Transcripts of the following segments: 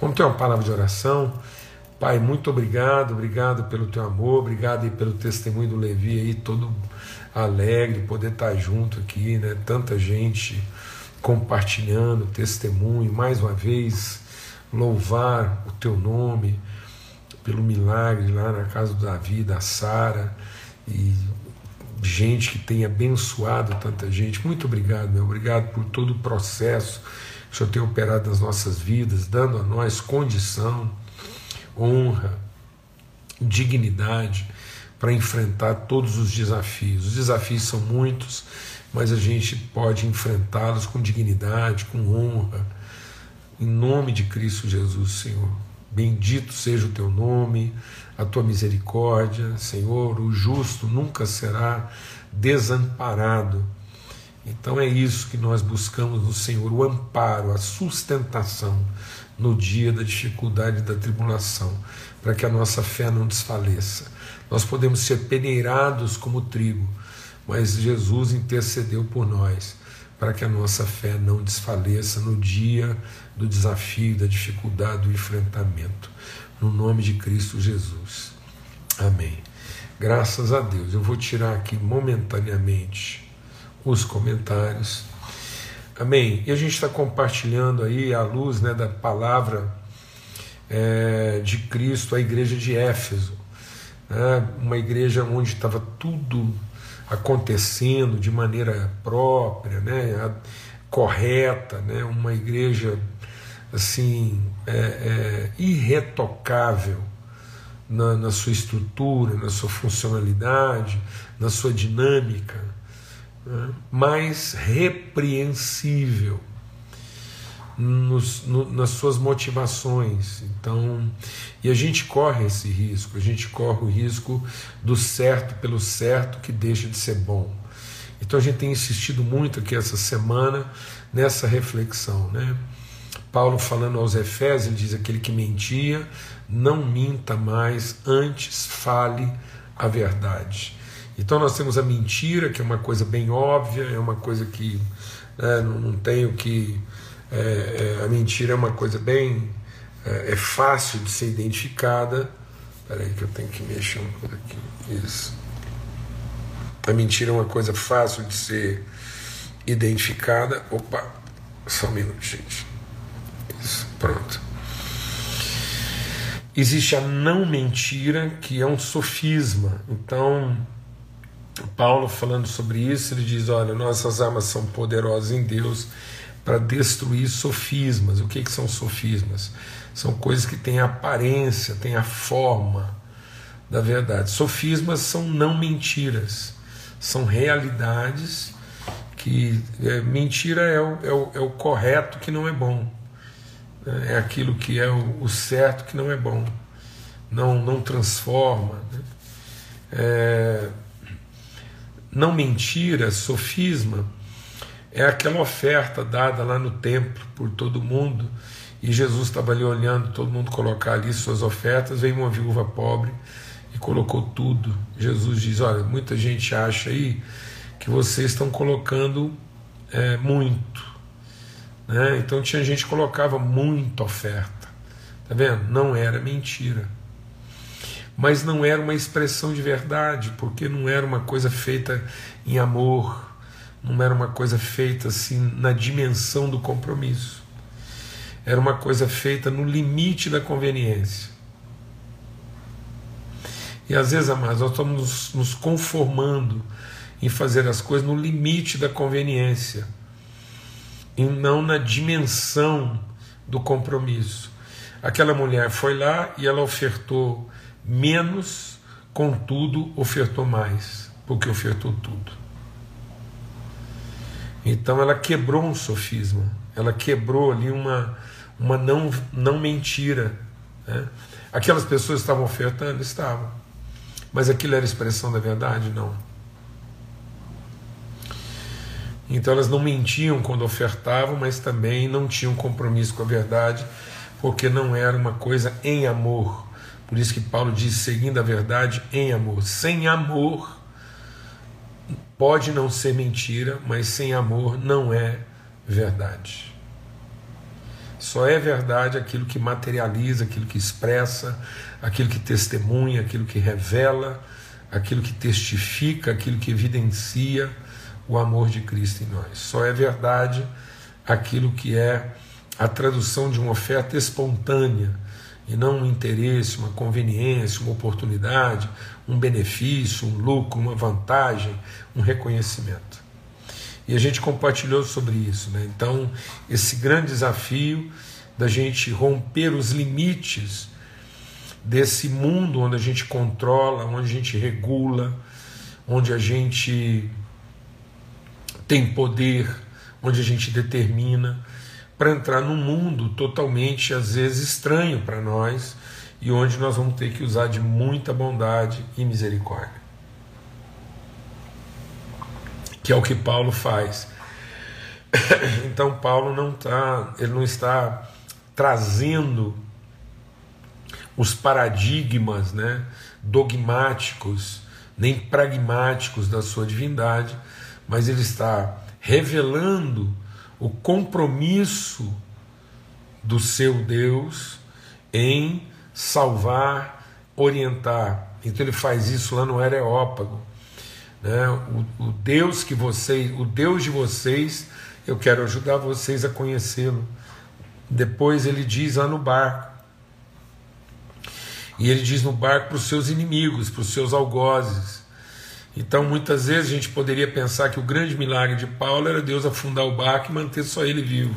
Vamos ter uma palavra de oração. Pai, muito obrigado, obrigado pelo teu amor, obrigado aí pelo testemunho do Levi aí, todo alegre, poder estar junto aqui, né? Tanta gente compartilhando testemunho, mais uma vez louvar o teu nome pelo milagre lá na casa do Davi, da Sara e gente que tem abençoado tanta gente. Muito obrigado, meu. Obrigado por todo o processo o Senhor tem operado nas nossas vidas, dando a nós condição, honra, dignidade para enfrentar todos os desafios. Os desafios são muitos, mas a gente pode enfrentá-los com dignidade, com honra. Em nome de Cristo Jesus, Senhor. Bendito seja o teu nome, a tua misericórdia, Senhor. O justo nunca será desamparado. Então é isso que nós buscamos no Senhor, o amparo, a sustentação no dia da dificuldade da tribulação, para que a nossa fé não desfaleça. Nós podemos ser peneirados como trigo, mas Jesus intercedeu por nós, para que a nossa fé não desfaleça no dia do desafio, da dificuldade, do enfrentamento. No nome de Cristo Jesus. Amém. Graças a Deus. Eu vou tirar aqui momentaneamente os comentários. Amém. E a gente está compartilhando aí a luz né, da palavra é, de Cristo à igreja de Éfeso. Né, uma igreja onde estava tudo acontecendo de maneira própria, né, correta, né, uma igreja assim é, é, irretocável na, na sua estrutura, na sua funcionalidade, na sua dinâmica, mas repreensível nos, no, nas suas motivações. Então, e a gente corre esse risco, a gente corre o risco do certo pelo certo que deixa de ser bom. Então a gente tem insistido muito aqui essa semana nessa reflexão, né? Paulo falando aos Efésios, ele diz: aquele que mentia, não minta mais, antes fale a verdade. Então nós temos a mentira, que é uma coisa bem óbvia, é uma coisa que né, não, não tenho que. É, é, a mentira é uma coisa bem. É, é fácil de ser identificada. Espera aí que eu tenho que mexer um pouco aqui. Isso. A mentira é uma coisa fácil de ser identificada. Opa, só um minuto, gente. Isso, pronto. Existe a não mentira, que é um sofisma. Então, Paulo falando sobre isso, ele diz: olha, nossas armas são poderosas em Deus para destruir sofismas. O que, que são sofismas? São coisas que têm a aparência, têm a forma da verdade. Sofismas são não mentiras, são realidades que é, mentira é o, é, o, é o correto que não é bom, é aquilo que é o, o certo que não é bom, não, não transforma. Né? É, não mentira, sofisma, é aquela oferta dada lá no templo por todo mundo, e Jesus estava ali olhando todo mundo colocar ali suas ofertas, veio uma viúva pobre e colocou tudo. Jesus diz: Olha, muita gente acha aí que vocês estão colocando é, muito. Né? Então tinha gente que colocava muita oferta. Tá vendo? Não era mentira mas não era uma expressão de verdade, porque não era uma coisa feita em amor, não era uma coisa feita assim na dimensão do compromisso. Era uma coisa feita no limite da conveniência. E às vezes, amados, nós estamos nos conformando em fazer as coisas no limite da conveniência e não na dimensão do compromisso. Aquela mulher foi lá e ela ofertou menos, contudo, ofertou mais, porque ofertou tudo. Então ela quebrou um sofisma, ela quebrou ali uma, uma não, não mentira. Né? Aquelas pessoas estavam ofertando? Estavam. Mas aquilo era expressão da verdade? Não. Então elas não mentiam quando ofertavam, mas também não tinham compromisso com a verdade, porque não era uma coisa em amor, por isso que Paulo diz: seguindo a verdade em amor. Sem amor, pode não ser mentira, mas sem amor não é verdade. Só é verdade aquilo que materializa, aquilo que expressa, aquilo que testemunha, aquilo que revela, aquilo que testifica, aquilo que evidencia o amor de Cristo em nós. Só é verdade aquilo que é a tradução de uma oferta espontânea e não um interesse, uma conveniência, uma oportunidade, um benefício, um lucro, uma vantagem, um reconhecimento. E a gente compartilhou sobre isso. Né? Então, esse grande desafio da gente romper os limites desse mundo onde a gente controla, onde a gente regula, onde a gente tem poder, onde a gente determina, para entrar num mundo totalmente, às vezes, estranho para nós e onde nós vamos ter que usar de muita bondade e misericórdia. que é o que Paulo faz. Então Paulo não está, ele não está trazendo os paradigmas, né, dogmáticos, nem pragmáticos da sua divindade, mas ele está revelando o compromisso do seu Deus em salvar, orientar. Então ele faz isso lá no Areópago né? O, o Deus que vocês, o Deus de vocês, eu quero ajudar vocês a conhecê-lo. Depois ele diz lá no barco. E ele diz no barco para os seus inimigos, para os seus algozes. Então, muitas vezes a gente poderia pensar que o grande milagre de Paulo era Deus afundar o barco e manter só ele vivo.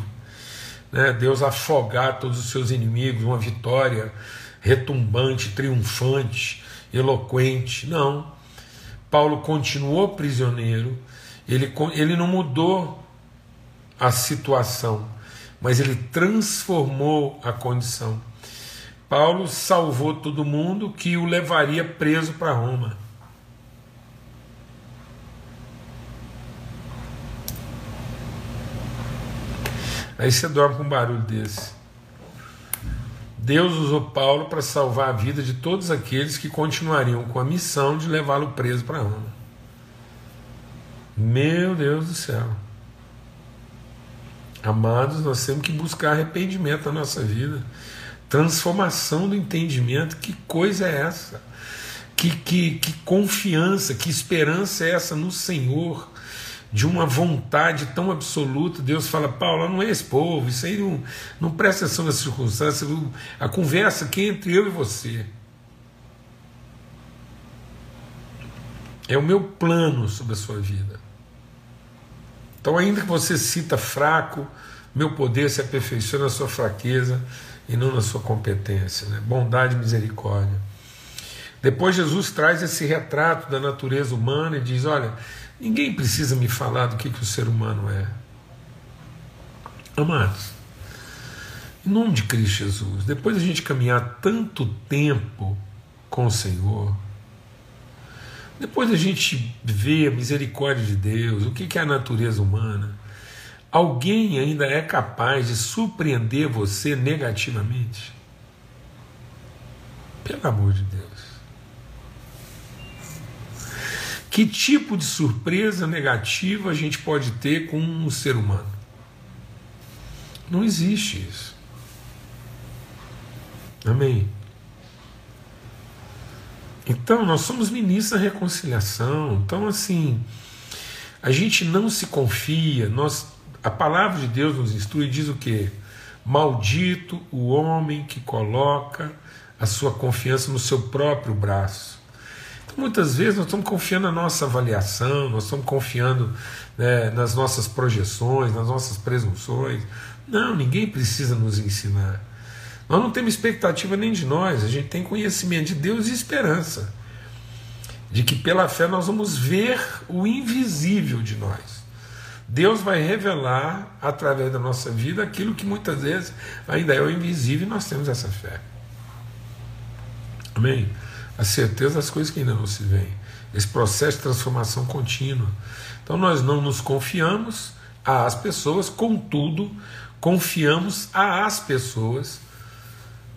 Né? Deus afogar todos os seus inimigos, uma vitória retumbante, triunfante, eloquente. Não. Paulo continuou prisioneiro, ele, ele não mudou a situação, mas ele transformou a condição. Paulo salvou todo mundo que o levaria preso para Roma. Aí você dorme com um barulho desse. Deus usou Paulo para salvar a vida de todos aqueles que continuariam com a missão de levá-lo preso para Roma. Meu Deus do céu. Amados, nós temos que buscar arrependimento na nossa vida, transformação do entendimento. Que coisa é essa? Que, que, que confiança, que esperança é essa no Senhor? De uma vontade tão absoluta, Deus fala, Paulo, não é esse povo, isso aí não, não presta atenção nas circunstâncias, a conversa aqui é entre eu e você. É o meu plano sobre a sua vida. Então, ainda que você cita fraco, meu poder se aperfeiçoa na sua fraqueza e não na sua competência. Né? Bondade e misericórdia. Depois, Jesus traz esse retrato da natureza humana e diz: olha Ninguém precisa me falar do que, que o ser humano é. Amados, em nome de Cristo Jesus, depois de a gente caminhar tanto tempo com o Senhor, depois da gente ver a misericórdia de Deus, o que, que é a natureza humana, alguém ainda é capaz de surpreender você negativamente? Pelo amor de Deus. Que tipo de surpresa negativa a gente pode ter com um ser humano? Não existe isso. Amém? Então, nós somos ministros da reconciliação. Então, assim, a gente não se confia. Nós, a palavra de Deus nos instrui e diz o quê? Maldito o homem que coloca a sua confiança no seu próprio braço. Muitas vezes nós estamos confiando na nossa avaliação, nós estamos confiando né, nas nossas projeções, nas nossas presunções. Não, ninguém precisa nos ensinar. Nós não temos expectativa nem de nós, a gente tem conhecimento de Deus e esperança de que pela fé nós vamos ver o invisível de nós. Deus vai revelar através da nossa vida aquilo que muitas vezes ainda é o invisível e nós temos essa fé. Amém? A certeza das coisas que ainda não se veem. Esse processo de transformação contínua. Então nós não nos confiamos às pessoas, contudo, confiamos às pessoas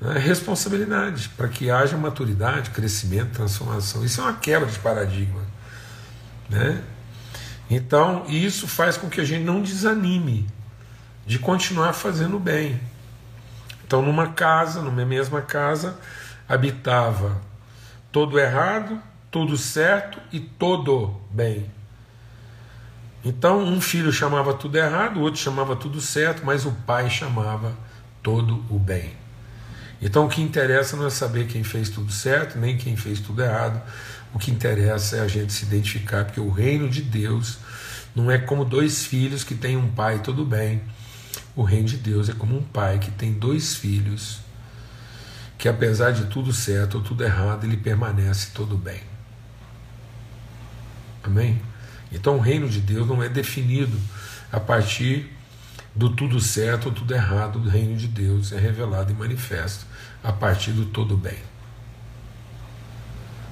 né, responsabilidade para que haja maturidade, crescimento, transformação. Isso é uma quebra de paradigma. Né? Então, isso faz com que a gente não desanime de continuar fazendo bem. Então, numa casa, numa mesma casa, habitava todo errado, tudo certo e todo bem. Então, um filho chamava tudo errado, o outro chamava tudo certo, mas o pai chamava todo o bem. Então, o que interessa não é saber quem fez tudo certo, nem quem fez tudo errado. O que interessa é a gente se identificar, porque o reino de Deus não é como dois filhos que têm um pai tudo bem. O reino de Deus é como um pai que tem dois filhos que apesar de tudo certo ou tudo errado, ele permanece todo bem. Amém? Então o reino de Deus não é definido a partir do tudo certo ou tudo errado, o reino de Deus é revelado e manifesto a partir do todo bem.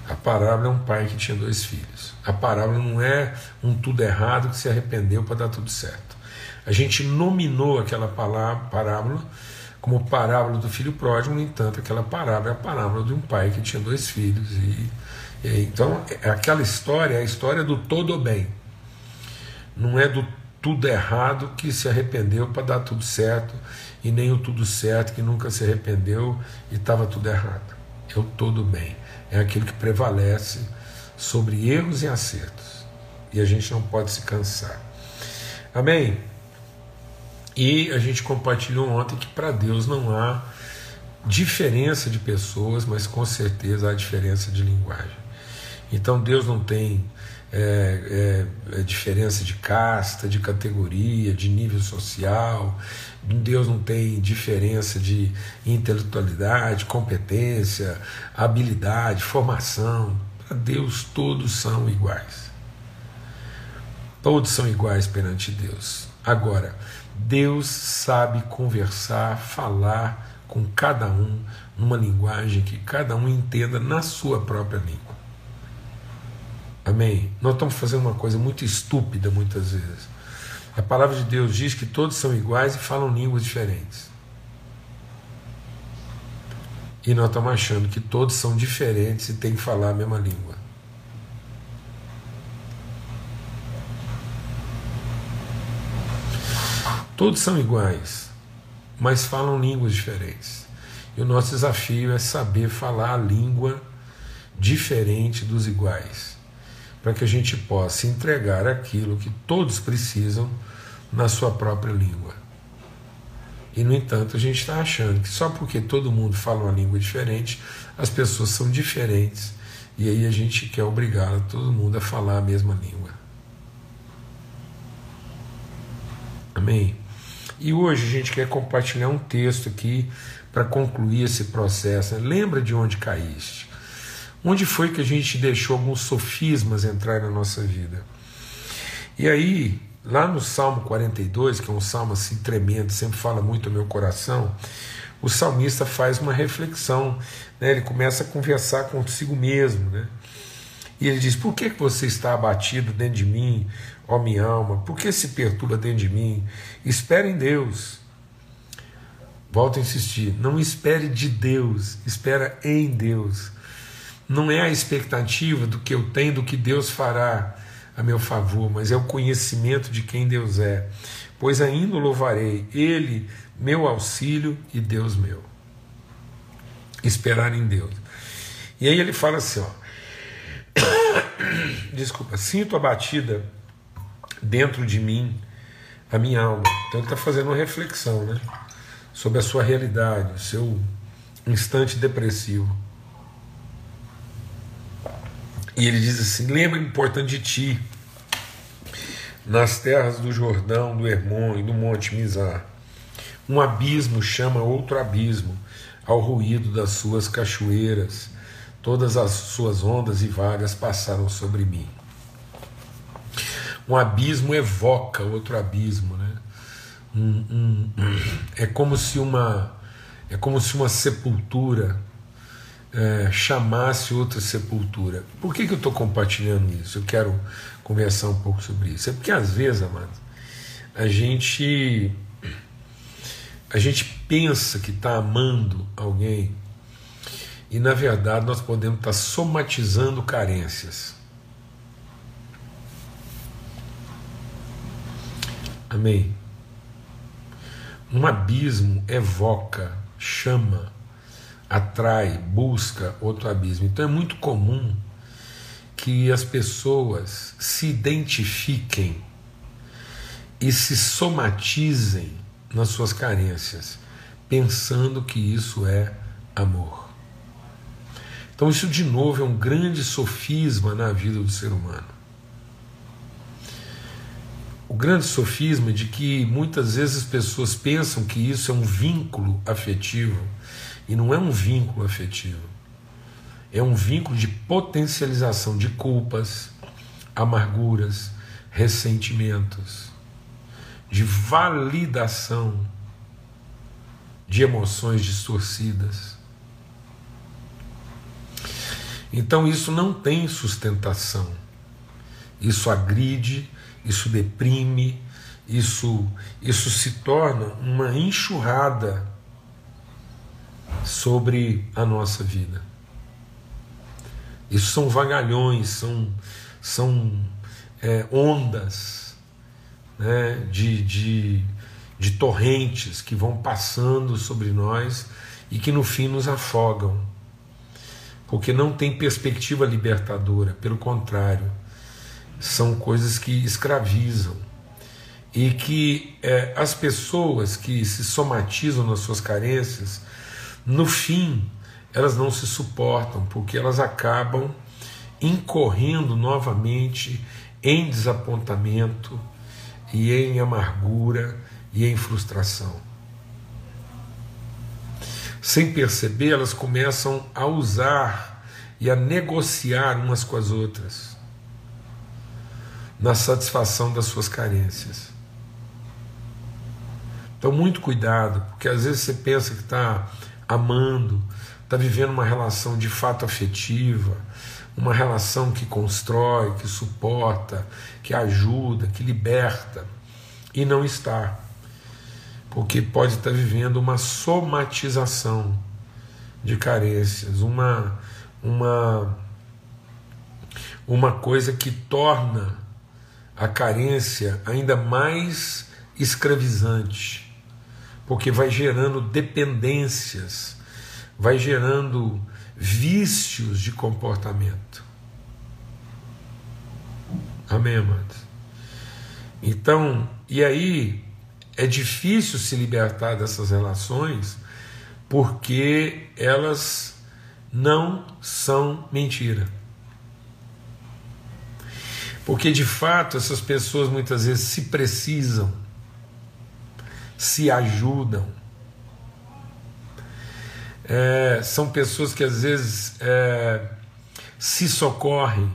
A parábola é um pai que tinha dois filhos. A parábola não é um tudo errado que se arrependeu para dar tudo certo. A gente nominou aquela palavra, parábola como parábola do filho pródigo, no entanto, aquela parábola é a parábola de um pai que tinha dois filhos. E, e então, é aquela história é a história do todo bem. Não é do tudo errado que se arrependeu para dar tudo certo, e nem o tudo certo que nunca se arrependeu e estava tudo errado. É o todo bem. É aquilo que prevalece sobre erros e acertos. E a gente não pode se cansar. Amém? E a gente compartilhou ontem que para Deus não há diferença de pessoas, mas com certeza há diferença de linguagem. Então Deus não tem é, é, é diferença de casta, de categoria, de nível social. Deus não tem diferença de intelectualidade, competência, habilidade, formação. Para Deus todos são iguais. Todos são iguais perante Deus. Agora, Deus sabe conversar, falar com cada um numa linguagem que cada um entenda na sua própria língua. Amém? Nós estamos fazendo uma coisa muito estúpida muitas vezes. A palavra de Deus diz que todos são iguais e falam línguas diferentes. E nós estamos achando que todos são diferentes e têm que falar a mesma língua. Todos são iguais, mas falam línguas diferentes. E o nosso desafio é saber falar a língua diferente dos iguais, para que a gente possa entregar aquilo que todos precisam na sua própria língua. E, no entanto, a gente está achando que só porque todo mundo fala uma língua diferente, as pessoas são diferentes, e aí a gente quer obrigar todo mundo a falar a mesma língua. Amém? E hoje a gente quer compartilhar um texto aqui para concluir esse processo. Lembra de onde caíste? Onde foi que a gente deixou alguns sofismas entrar na nossa vida? E aí, lá no Salmo 42, que é um salmo assim tremendo, sempre fala muito ao meu coração, o salmista faz uma reflexão, né? ele começa a conversar consigo mesmo. Né? E ele diz: Por que você está abatido dentro de mim? ó minha alma, por que se perturba dentro de mim? Espere em Deus. Volto a insistir, não espere de Deus, espera em Deus. Não é a expectativa do que eu tenho, do que Deus fará a meu favor, mas é o conhecimento de quem Deus é. Pois ainda louvarei, Ele, meu auxílio e Deus meu. Esperar em Deus. E aí ele fala assim, ó. Desculpa, sinto a batida dentro de mim a minha alma. Então ele está fazendo uma reflexão né, sobre a sua realidade, o seu instante depressivo. E ele diz assim: lembra importante de ti, nas terras do Jordão, do Hermon e do Monte Mizar. Um abismo chama outro abismo ao ruído das suas cachoeiras. Todas as suas ondas e vagas passaram sobre mim um abismo evoca outro abismo, né? Um, um, é como se uma é como se uma sepultura é, chamasse outra sepultura. Por que, que eu estou compartilhando isso? Eu quero conversar um pouco sobre isso. É porque às vezes, amados, a gente a gente pensa que está amando alguém e na verdade nós podemos estar somatizando carências. Amém. Um abismo evoca chama, atrai, busca outro abismo. Então é muito comum que as pessoas se identifiquem e se somatizem nas suas carências, pensando que isso é amor. Então, isso de novo é um grande sofisma na vida do ser humano. O grande sofisma de que muitas vezes as pessoas pensam que isso é um vínculo afetivo e não é um vínculo afetivo. É um vínculo de potencialização de culpas, amarguras, ressentimentos, de validação de emoções distorcidas. Então isso não tem sustentação. Isso agride, isso deprime, isso, isso se torna uma enxurrada sobre a nossa vida. Isso são vagalhões, são, são é, ondas né, de, de, de torrentes que vão passando sobre nós e que no fim nos afogam, porque não tem perspectiva libertadora, pelo contrário são coisas que escravizam e que é, as pessoas que se somatizam nas suas carências, no fim, elas não se suportam, porque elas acabam incorrendo novamente em desapontamento e em amargura e em frustração. Sem perceber, elas começam a usar e a negociar umas com as outras na satisfação das suas carências. Então, muito cuidado, porque às vezes você pensa que está amando, está vivendo uma relação de fato afetiva, uma relação que constrói, que suporta, que ajuda, que liberta, e não está, porque pode estar vivendo uma somatização de carências, uma, uma, uma coisa que torna a carência ainda mais escravizante, porque vai gerando dependências, vai gerando vícios de comportamento. Amém, amados? Então, e aí é difícil se libertar dessas relações porque elas não são mentira. Porque de fato essas pessoas muitas vezes se precisam, se ajudam. É, são pessoas que às vezes é, se socorrem,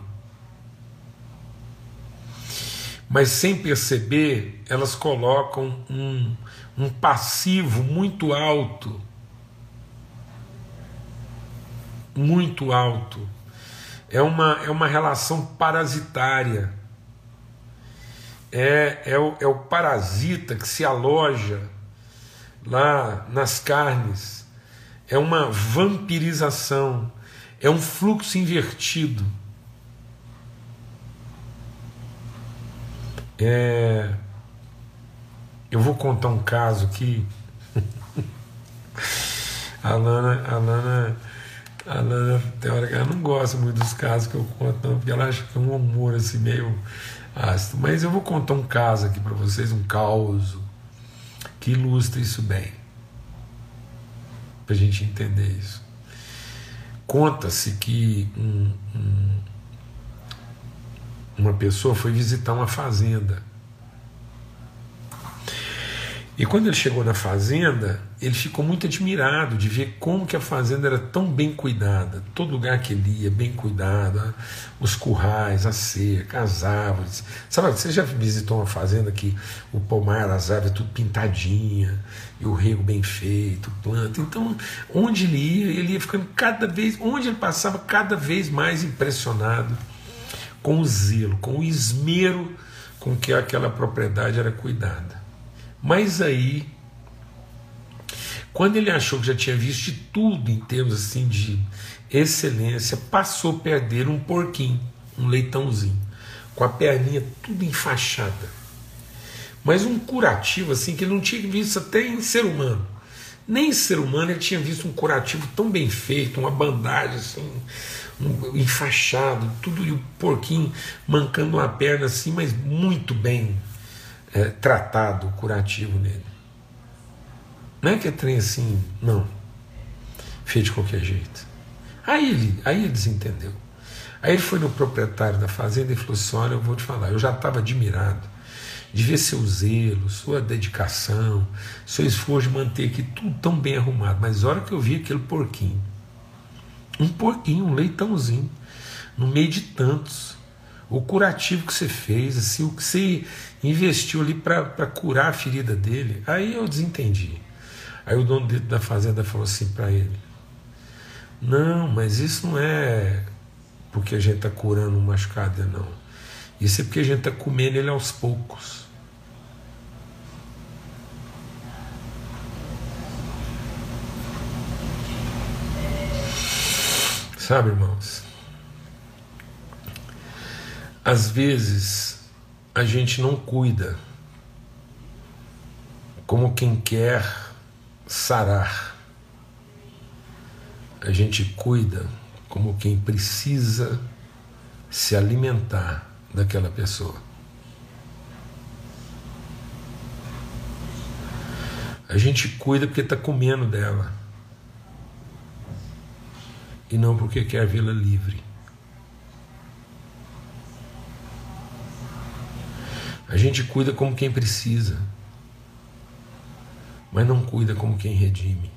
mas sem perceber, elas colocam um, um passivo muito alto muito alto é uma, é uma relação parasitária. É, é, o, é o parasita que se aloja lá nas carnes. É uma vampirização. É um fluxo invertido. É, eu vou contar um caso aqui. a Lana, a Lana a Nana, tem hora que ela não gosta muito dos casos que eu conto, não, porque ela acha que é um humor assim meio ácido. Mas eu vou contar um caso aqui para vocês, um caos que ilustra isso bem, para a gente entender isso. Conta-se que um, uma pessoa foi visitar uma fazenda e quando ele chegou na fazenda, ele ficou muito admirado de ver como que a fazenda era tão bem cuidada. Todo lugar que ele ia, bem cuidado, os currais, a cerca, as árvores. Sabe, você já visitou uma fazenda que o pomar, as árvores, tudo pintadinha, e o rego bem feito, planta. Então, onde ele ia, ele ia ficando cada vez, onde ele passava, cada vez mais impressionado com o zelo, com o esmero com que aquela propriedade era cuidada. Mas aí, quando ele achou que já tinha visto tudo em termos assim de excelência, passou a perder um porquinho, um leitãozinho, com a perninha tudo enfaixada. Mas um curativo assim que ele não tinha visto até em ser humano. Nem ser humano ele tinha visto um curativo tão bem feito, uma bandagem assim, enfaixado, tudo e o porquinho mancando uma perna assim, mas muito bem é, tratado curativo nele. Não é que é trem assim, não. Feito de qualquer jeito. Aí ele, aí ele desentendeu. Aí ele foi no proprietário da fazenda e falou assim: Olha, eu vou te falar, eu já estava admirado de ver seu zelo, sua dedicação, seu esforço de manter aqui tudo tão bem arrumado. Mas a hora que eu vi aquele porquinho, um porquinho, um leitãozinho, no meio de tantos, o curativo que você fez, assim, o que você investiu ali para curar a ferida dele, aí eu desentendi. Aí o dono da fazenda falou assim para ele: Não, mas isso não é porque a gente está curando um machucado, não. Isso é porque a gente está comendo ele aos poucos. Sabe, irmãos? Às vezes a gente não cuida como quem quer sarar. A gente cuida como quem precisa se alimentar daquela pessoa. A gente cuida porque está comendo dela e não porque quer vê-la livre. A gente cuida como quem precisa, mas não cuida como quem redime.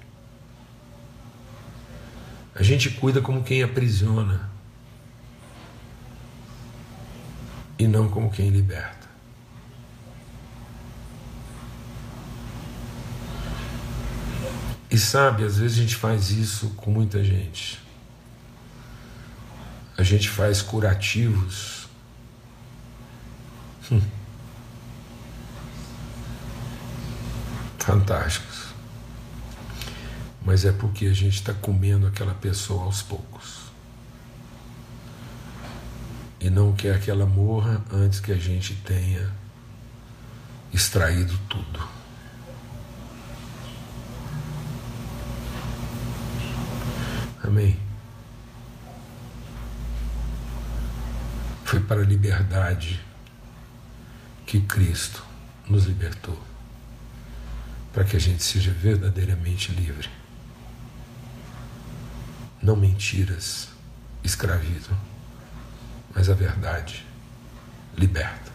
A gente cuida como quem aprisiona e não como quem liberta. E sabe, às vezes a gente faz isso com muita gente. A gente faz curativos. Hum. Fantásticos. Mas é porque a gente está comendo aquela pessoa aos poucos. E não quer que ela morra antes que a gente tenha extraído tudo. Amém. Foi para a liberdade que Cristo nos libertou, para que a gente seja verdadeiramente livre. Não mentiras escravizam, mas a verdade liberta.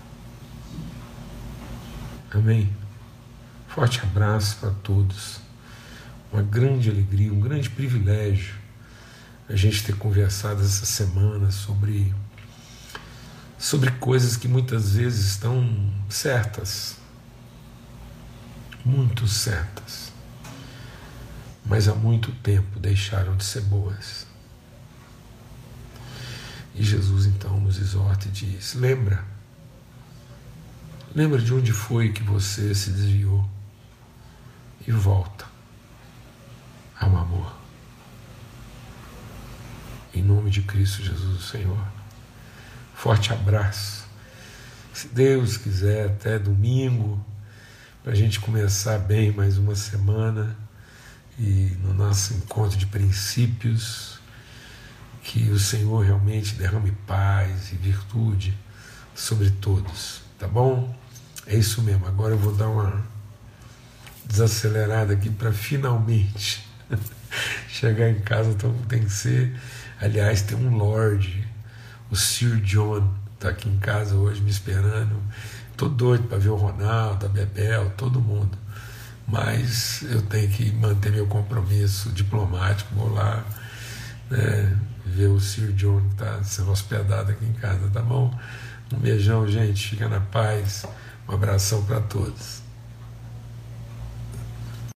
Amém. Forte abraço para todos. Uma grande alegria, um grande privilégio a gente ter conversado essa semana sobre sobre coisas que muitas vezes estão certas, muito certas mas há muito tempo deixaram de ser boas. E Jesus então nos exorta e diz: lembra, lembra de onde foi que você se desviou e volta ao amor. Em nome de Cristo Jesus, Senhor. Forte abraço. Se Deus quiser, até domingo, para a gente começar bem mais uma semana e no nosso encontro de princípios, que o Senhor realmente derrame paz e virtude sobre todos, tá bom? É isso mesmo. Agora eu vou dar uma desacelerada aqui para finalmente chegar em casa. Então tem que ser. Aliás, tem um Lorde, o Sir John, tá aqui em casa hoje me esperando. Tô doido para ver o Ronaldo, a Bebel, todo mundo mas eu tenho que manter meu compromisso diplomático, vou lá né, ver o Sir John que está sendo hospedado aqui em casa, tá bom? Um beijão, gente, fica na paz, um abração para todos.